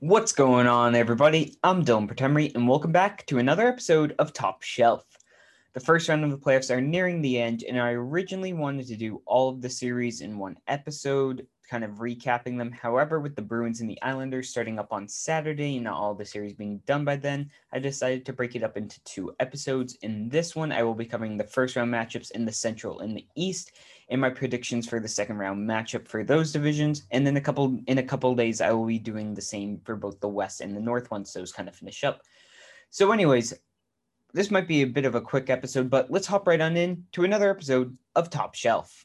What's going on, everybody? I'm Dylan Pretemery, and welcome back to another episode of Top Shelf. The first round of the playoffs are nearing the end, and I originally wanted to do all of the series in one episode, kind of recapping them. However, with the Bruins and the Islanders starting up on Saturday and not all the series being done by then, I decided to break it up into two episodes. In this one, I will be covering the first round matchups in the Central and the East, and my predictions for the second round matchup for those divisions. And then a couple in a couple days, I will be doing the same for both the West and the North ones. Those kind of finish up. So, anyways, this might be a bit of a quick episode, but let's hop right on in to another episode of Top Shelf.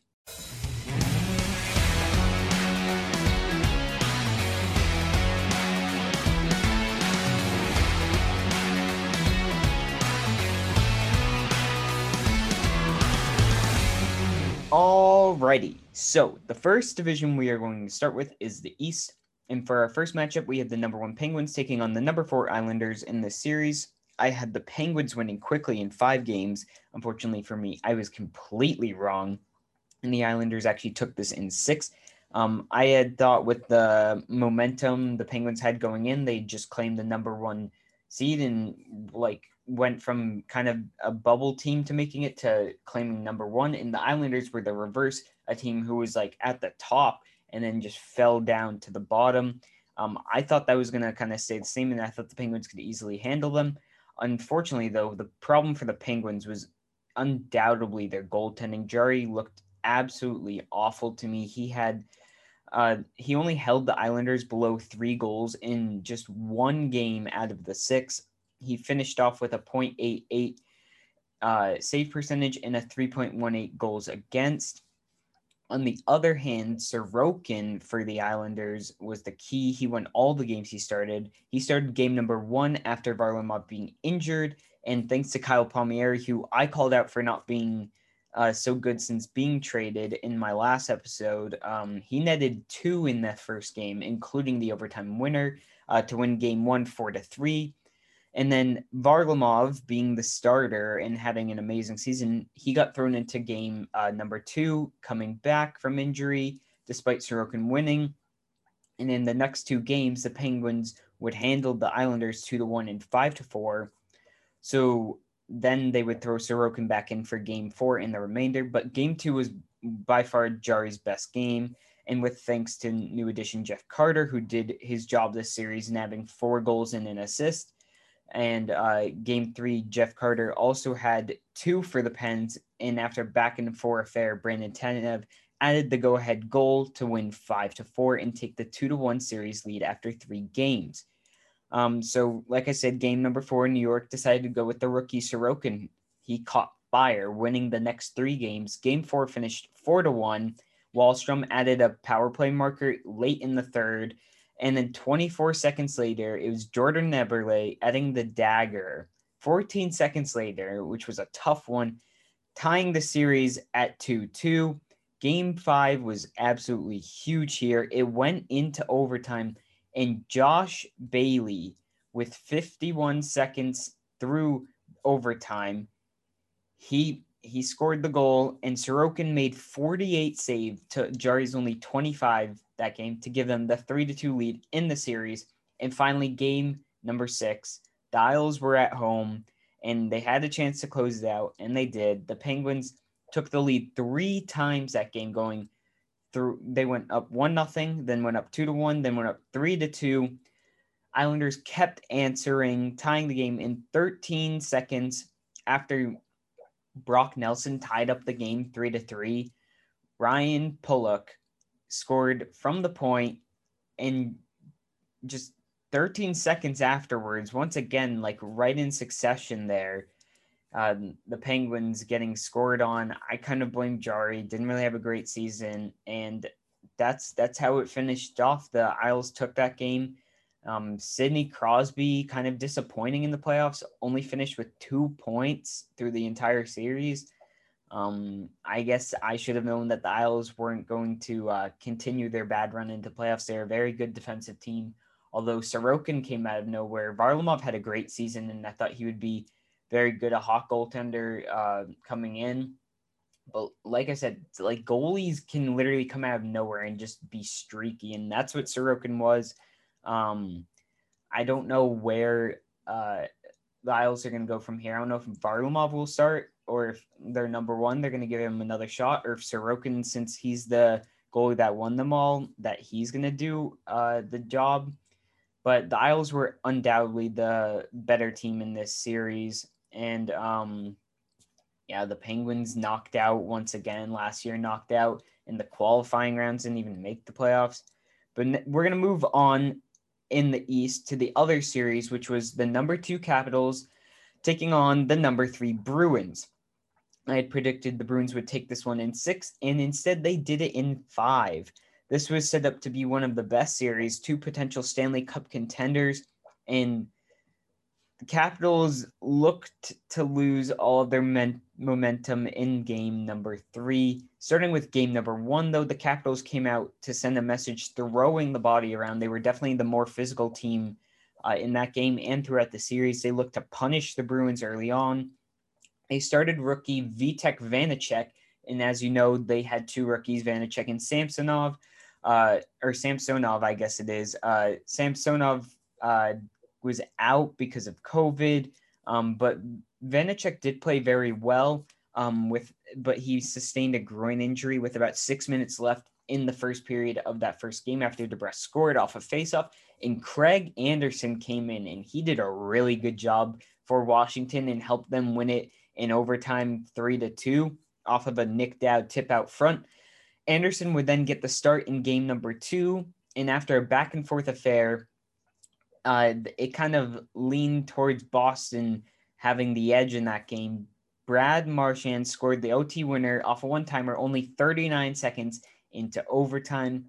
Alrighty, so the first division we are going to start with is the East. And for our first matchup, we have the number one Penguins taking on the number four Islanders in this series. I had the Penguins winning quickly in five games. Unfortunately for me, I was completely wrong. And the Islanders actually took this in six. Um, I had thought with the momentum the Penguins had going in, they just claimed the number one seed and like went from kind of a bubble team to making it to claiming number one. And the Islanders were the reverse, a team who was like at the top and then just fell down to the bottom. Um, I thought that was going to kind of stay the same, and I thought the Penguins could easily handle them. Unfortunately, though, the problem for the Penguins was undoubtedly their goaltending. Jarry looked absolutely awful to me. He had uh, he only held the Islanders below three goals in just one game out of the six. He finished off with a .88 uh, save percentage and a 3.18 goals against. On the other hand, Sorokin for the Islanders was the key. He won all the games he started. He started game number one after Varlamov being injured, and thanks to Kyle Palmieri, who I called out for not being uh, so good since being traded in my last episode, um, he netted two in that first game, including the overtime winner uh, to win game one four to three. And then Varlamov being the starter and having an amazing season, he got thrown into game uh, number two, coming back from injury despite Sorokin winning. And in the next two games, the Penguins would handle the Islanders two to one and five to four. So then they would throw Sorokin back in for game four in the remainder. But game two was by far Jarry's best game. And with thanks to new addition Jeff Carter, who did his job this series, nabbing four goals and an assist. And uh, game three, Jeff Carter also had two for the Pens. And after back and forth affair, Brandon Tanev added the go ahead goal to win five to four and take the two to one series lead after three games. Um, so, like I said, game number four, New York decided to go with the rookie Sorokin. He caught fire, winning the next three games. Game four finished four to one. Wahlstrom added a power play marker late in the third and then 24 seconds later, it was Jordan Eberle adding the dagger. 14 seconds later, which was a tough one, tying the series at 2 2. Game five was absolutely huge here. It went into overtime, and Josh Bailey, with 51 seconds through overtime, he he scored the goal, and Sorokin made 48 save to Jarry's only 25 that game to give them the three to two lead in the series. And finally, game number six, Isles were at home and they had a chance to close it out, and they did. The Penguins took the lead three times that game, going through. They went up one nothing, then went up two to one, then went up three to two. Islanders kept answering, tying the game in 13 seconds after Brock Nelson tied up the game three to three. Ryan Pulock scored from the point and just 13 seconds afterwards, once again, like right in succession there, um, the Penguins getting scored on. I kind of blame Jarry. Didn't really have a great season, and that's that's how it finished off. The Isles took that game. Um, Sidney Crosby kind of disappointing in the playoffs. Only finished with two points through the entire series. Um, I guess I should have known that the Isles weren't going to uh, continue their bad run into playoffs. They're a very good defensive team. Although Sorokin came out of nowhere, Varlamov had a great season, and I thought he would be very good a hot goaltender uh, coming in. But like I said, like goalies can literally come out of nowhere and just be streaky, and that's what Sorokin was. Um, I don't know where uh, the Isles are going to go from here. I don't know if Varlamov will start or if they're number one, they're going to give him another shot, or if Sorokin, since he's the goalie that won them all, that he's going to do uh, the job. But the Isles were undoubtedly the better team in this series. And um, yeah, the Penguins knocked out once again last year, knocked out in the qualifying rounds, didn't even make the playoffs. But we're going to move on in the East to the other series, which was the number two Capitals taking on the number three Bruins. I had predicted the Bruins would take this one in six, and instead they did it in five. This was set up to be one of the best series, two potential Stanley Cup contenders, and the Capitals looked to lose all of their men- momentum in game number three. Starting with game number one, though, the Capitals came out to send a message throwing the body around. They were definitely the more physical team uh, in that game and throughout the series. They looked to punish the Bruins early on they started rookie Vitek Vanecek, and as you know, they had two rookies, Vanecek and Samsonov, uh, or Samsonov, I guess it is. Uh, Samsonov uh, was out because of COVID, um, but Vanecek did play very well. Um, with but he sustained a groin injury with about six minutes left in the first period of that first game after DeBrusk scored off a of faceoff. And Craig Anderson came in and he did a really good job for Washington and helped them win it in overtime, three to two, off of a Nic Dowd tip out front. Anderson would then get the start in game number two, and after a back and forth affair, uh, it kind of leaned towards Boston having the edge in that game. Brad Marchand scored the OT winner off a one timer only 39 seconds into overtime.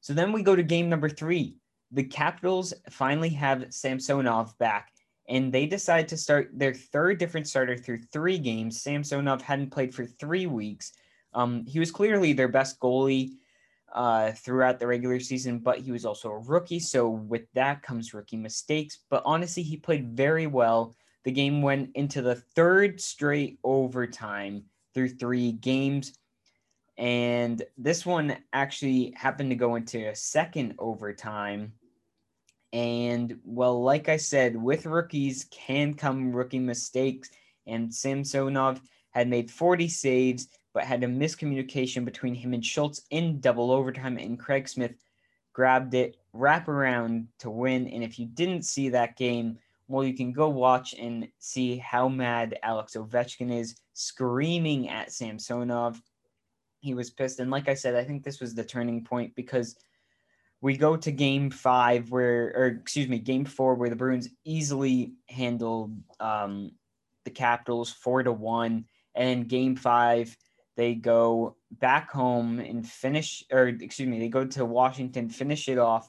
So then we go to game number three. The Capitals finally have Samsonov back and they decided to start their third different starter through three games. Samsonov hadn't played for three weeks. Um, he was clearly their best goalie uh, throughout the regular season, but he was also a rookie. So with that comes rookie mistakes. But honestly, he played very well. The game went into the third straight overtime through three games. And this one actually happened to go into a second overtime and well, like I said, with rookies can come rookie mistakes. And Samsonov had made 40 saves, but had a miscommunication between him and Schultz in double overtime. And Craig Smith grabbed it, wrap around to win. And if you didn't see that game, well, you can go watch and see how mad Alex Ovechkin is screaming at Samsonov. He was pissed. And like I said, I think this was the turning point because we go to game five where or excuse me game four where the bruins easily handled um, the capitals four to one. And game five they go back home and finish or excuse me they go to washington finish it off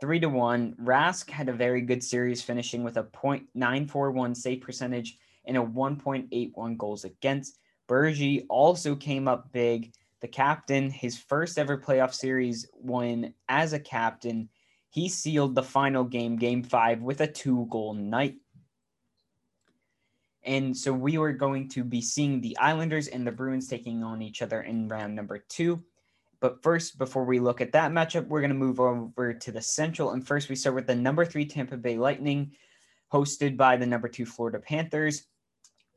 three to one. Rask had a very good series finishing with a 0.941 save percentage and a 1.81 goals against. Bergie also came up big the captain, his first ever playoff series win as a captain. He sealed the final game, game five, with a two goal night. And so we were going to be seeing the Islanders and the Bruins taking on each other in round number two. But first, before we look at that matchup, we're going to move over to the Central. And first, we start with the number three Tampa Bay Lightning, hosted by the number two Florida Panthers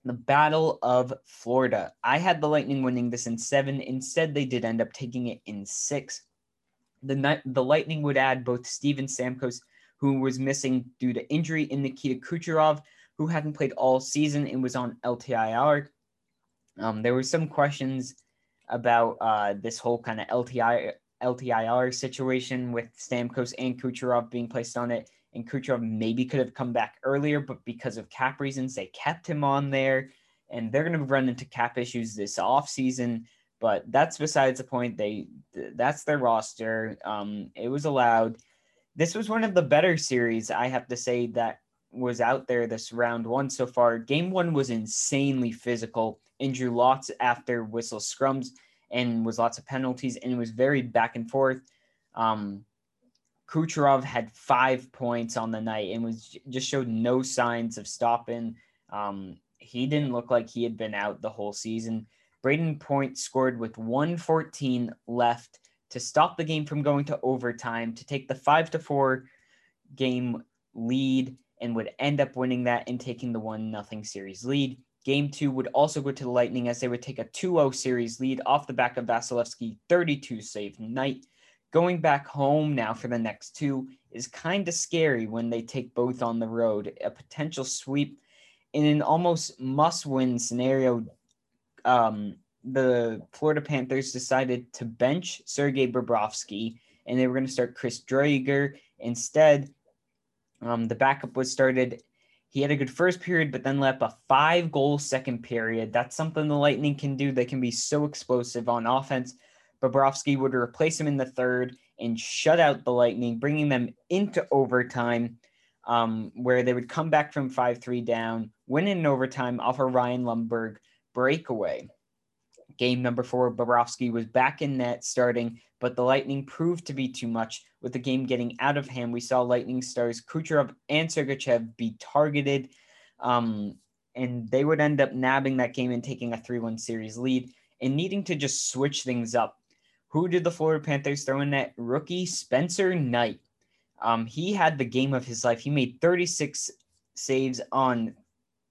the Battle of Florida. I had the Lightning winning this in seven. Instead, they did end up taking it in six. The the Lightning would add both Steven Stamkos, who was missing due to injury, and Nikita Kucherov, who hadn't played all season and was on LTIR. Um, there were some questions about uh, this whole kind of LTI LTIR situation with Stamkos and Kucherov being placed on it and Kucherov maybe could have come back earlier, but because of cap reasons, they kept him on there. And they're going to run into cap issues this offseason. But that's besides the point. They that's their roster. Um, it was allowed. This was one of the better series, I have to say, that was out there this round one so far. Game one was insanely physical and drew lots after whistle scrums and was lots of penalties and it was very back and forth. Um, Kucherov had five points on the night and was just showed no signs of stopping. Um, he didn't look like he had been out the whole season. Brayden Point scored with 114 left to stop the game from going to overtime to take the five to four game lead and would end up winning that and taking the 1 nothing series lead. Game two would also go to the Lightning as they would take a 2 0 series lead off the back of Vasilevskiy 32 save night. Going back home now for the next two is kind of scary when they take both on the road. A potential sweep in an almost must win scenario. Um, the Florida Panthers decided to bench Sergei Bobrovsky and they were going to start Chris Driedger. Instead, um, the backup was started. He had a good first period, but then let a five goal second period. That's something the Lightning can do. They can be so explosive on offense. Bobrovsky would replace him in the third and shut out the Lightning, bringing them into overtime, um, where they would come back from 5 3 down, win in overtime off a Ryan Lomberg breakaway. Game number four, Bobrovsky was back in net starting, but the Lightning proved to be too much. With the game getting out of hand, we saw Lightning stars Kucherov and Sergachev be targeted, um, and they would end up nabbing that game and taking a 3 1 series lead and needing to just switch things up. Who did the Florida Panthers throw in that? Rookie Spencer Knight. Um, he had the game of his life. He made 36 saves on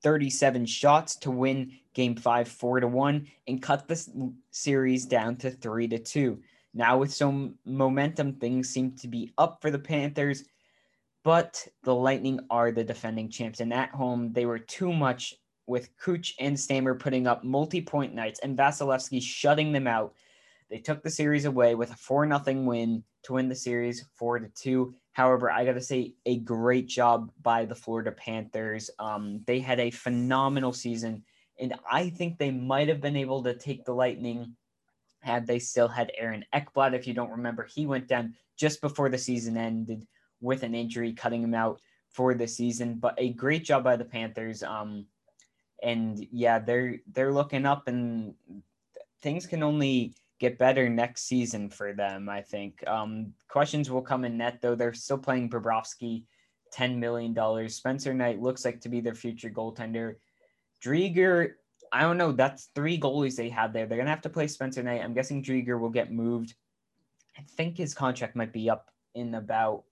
37 shots to win game five, four to one, and cut the series down to three to two. Now, with some momentum, things seem to be up for the Panthers, but the Lightning are the defending champs. And at home, they were too much with Cooch and Stammer putting up multi point nights and Vasilevskiy shutting them out. They took the series away with a 4 0 win to win the series 4 to 2. However, I got to say, a great job by the Florida Panthers. Um, they had a phenomenal season, and I think they might have been able to take the Lightning had they still had Aaron Ekblad. If you don't remember, he went down just before the season ended with an injury, cutting him out for the season. But a great job by the Panthers. Um, and yeah, they're they're looking up, and things can only get better next season for them. I think um, questions will come in net though. They're still playing Bobrovsky, ten million dollars. Spencer Knight looks like to be their future goaltender. Driedger I don't know. That's three goalies they had there. They're gonna have to play Spencer Knight. I'm guessing Driedger will get moved. I think his contract might be up in about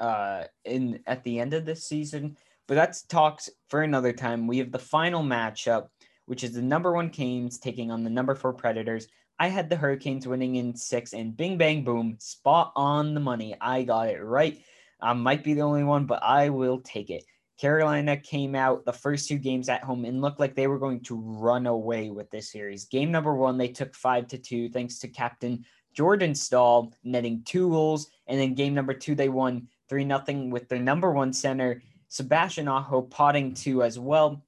uh in at the end of this season. But that's talks for another time. We have the final matchup, which is the number one Canes taking on the number four Predators. I had the Hurricanes winning in six, and bing bang boom, spot on the money. I got it right. I might be the only one, but I will take it. Carolina came out the first two games at home and looked like they were going to run away with this series. Game number one, they took five to two, thanks to Captain Jordan Staal netting two goals. And then game number two, they won 3 0 with their number one center, Sebastian Aho, potting two as well.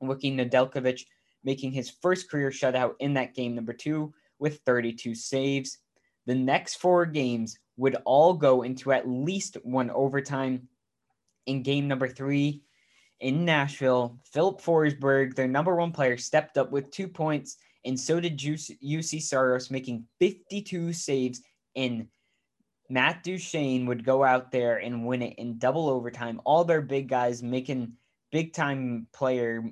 Luka Nedeljkovic making his first career shutout in that game number two with 32 saves. The next four games would all go into at least one overtime in game number three in Nashville. Filip Forsberg, their number one player, stepped up with two points, and so did Juuse Saros, making 52 saves. And Matt Duchene would go out there and win it in double overtime. All their big guys making big time player,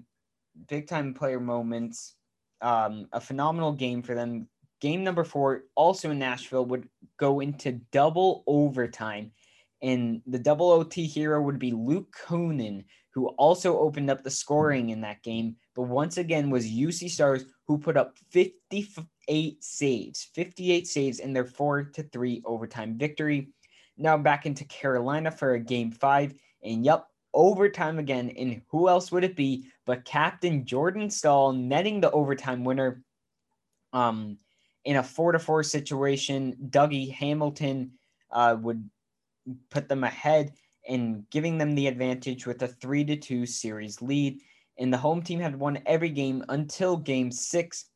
big time player moments. Um, a phenomenal game for them. Game number four, also in Nashville, would go into double overtime. And the double OT hero would be Luke Kunin, who also opened up the scoring in that game, but once again was Juuse Saros, who put up 58 saves, 58 saves in their four to three overtime victory. Now back into Carolina for a game five, and yep, overtime again. And who else would it be but Captain Jordan Staal netting the overtime winner? Um, in a four to four situation, Dougie Hamilton uh, would put them ahead and giving them the advantage with a 3 to 2 series lead. And the home team had won every game until game 6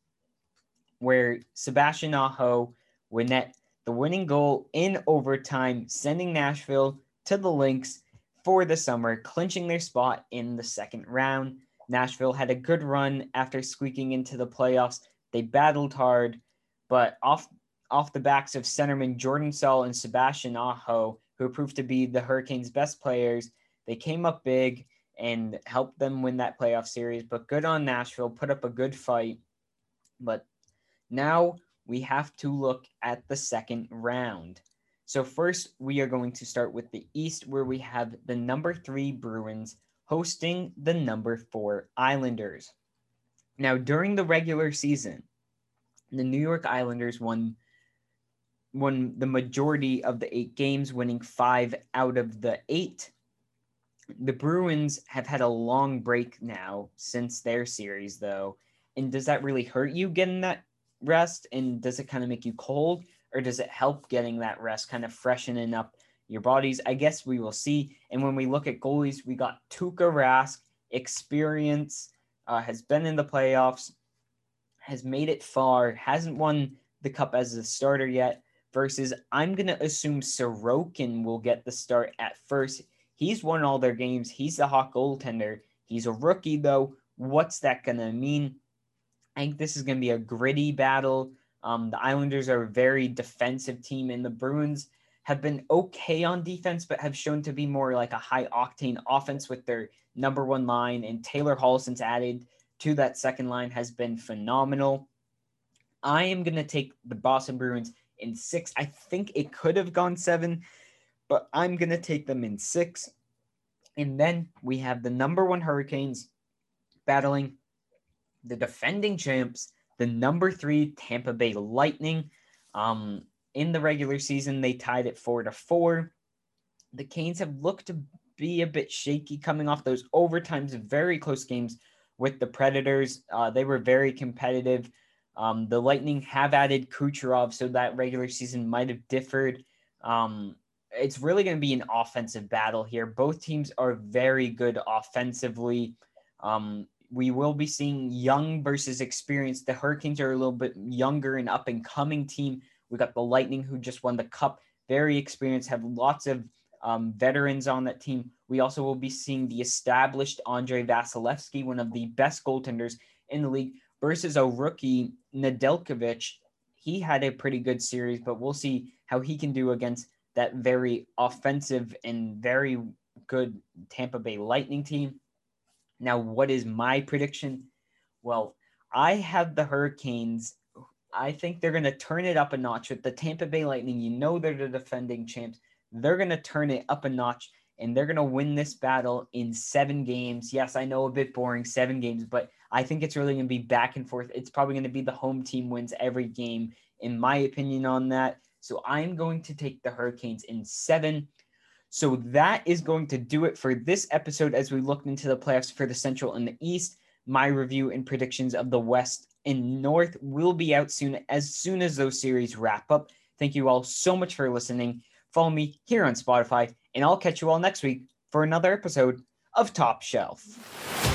where Sebastian Aho would net the winning goal in overtime, sending Nashville to the links for the summer, clinching their spot in the second round. Nashville had a good run after squeaking into the playoffs. They battled hard, but off off the backs of centerman Jordan Staal and Sebastian Aho, who proved to be the Hurricanes' best players. They came up big and helped them win that playoff series. But good on Nashville, put up a good fight. But now we have to look at the second round. So, first, we are going to start with the East, where we have the number three Bruins hosting the number four Islanders. Now, during the regular season, the New York Islanders won won the majority of the eight games, winning five out of the eight. The Bruins have had a long break now since their series, though. And does that really hurt you getting that rest? And does it kind of make you cold? Or does it help getting that rest, kind of freshening up your bodies? I guess we will see. And when we look at goalies, we got Tuukka Rask, experience, uh, has been in the playoffs, has made it far, hasn't won the cup as a starter yet, versus I'm going to assume Sorokin will get the start at first. He's won all their games. He's the hot goaltender. He's a rookie, though. What's that going to mean? I think this is going to be a gritty battle. Um, the Islanders are a very defensive team, and the Bruins have been okay on defense, but have shown to be more like a high octane offense with their number one line. And Taylor Hall, since added to that second line, has been phenomenal. I am going to take the Boston Bruins in six. I think it could have gone seven, but I'm going to take them in six. And then we have the number one Hurricanes battling the defending champs, the number three Tampa Bay Lightning. Um, in the regular season, they tied it four to four. The Canes have looked to be a bit shaky coming off those overtimes, very close games with the Predators. Uh, they were very competitive. Um, the Lightning have added Kucherov, so that regular season might have differed. Um, it's really going to be an offensive battle here. Both teams are very good offensively. Um, we will be seeing young versus experienced. The Hurricanes are a little bit younger and up and coming team. We got the Lightning who just won the Cup, very experienced, have lots of um, veterans on that team. We also will be seeing the established Andre Vasilevskiy, one of the best goaltenders in the league, versus a rookie Nedeljkovic. He had a pretty good series, but we'll see how he can do against that very offensive and very good Tampa Bay Lightning team. Now, what is my prediction? Well, I have the Hurricanes. I think they're going to turn it up a notch with the Tampa Bay Lightning. You know they're the defending champs. They're going to turn it up a notch and they're going to win this battle in seven games. Yes, I know a bit boring, seven games, but I think it's really going to be back and forth. It's probably going to be the home team wins every game, in my opinion, on that. So I'm going to take the Hurricanes in seven. So that is going to do it for this episode as we looked into the playoffs for the Central and the East. My review and predictions of the West and North will be out soon as soon as those series wrap up. Thank you all so much for listening. Follow me here on Spotify, and I'll catch you all next week for another episode of Top Shelf.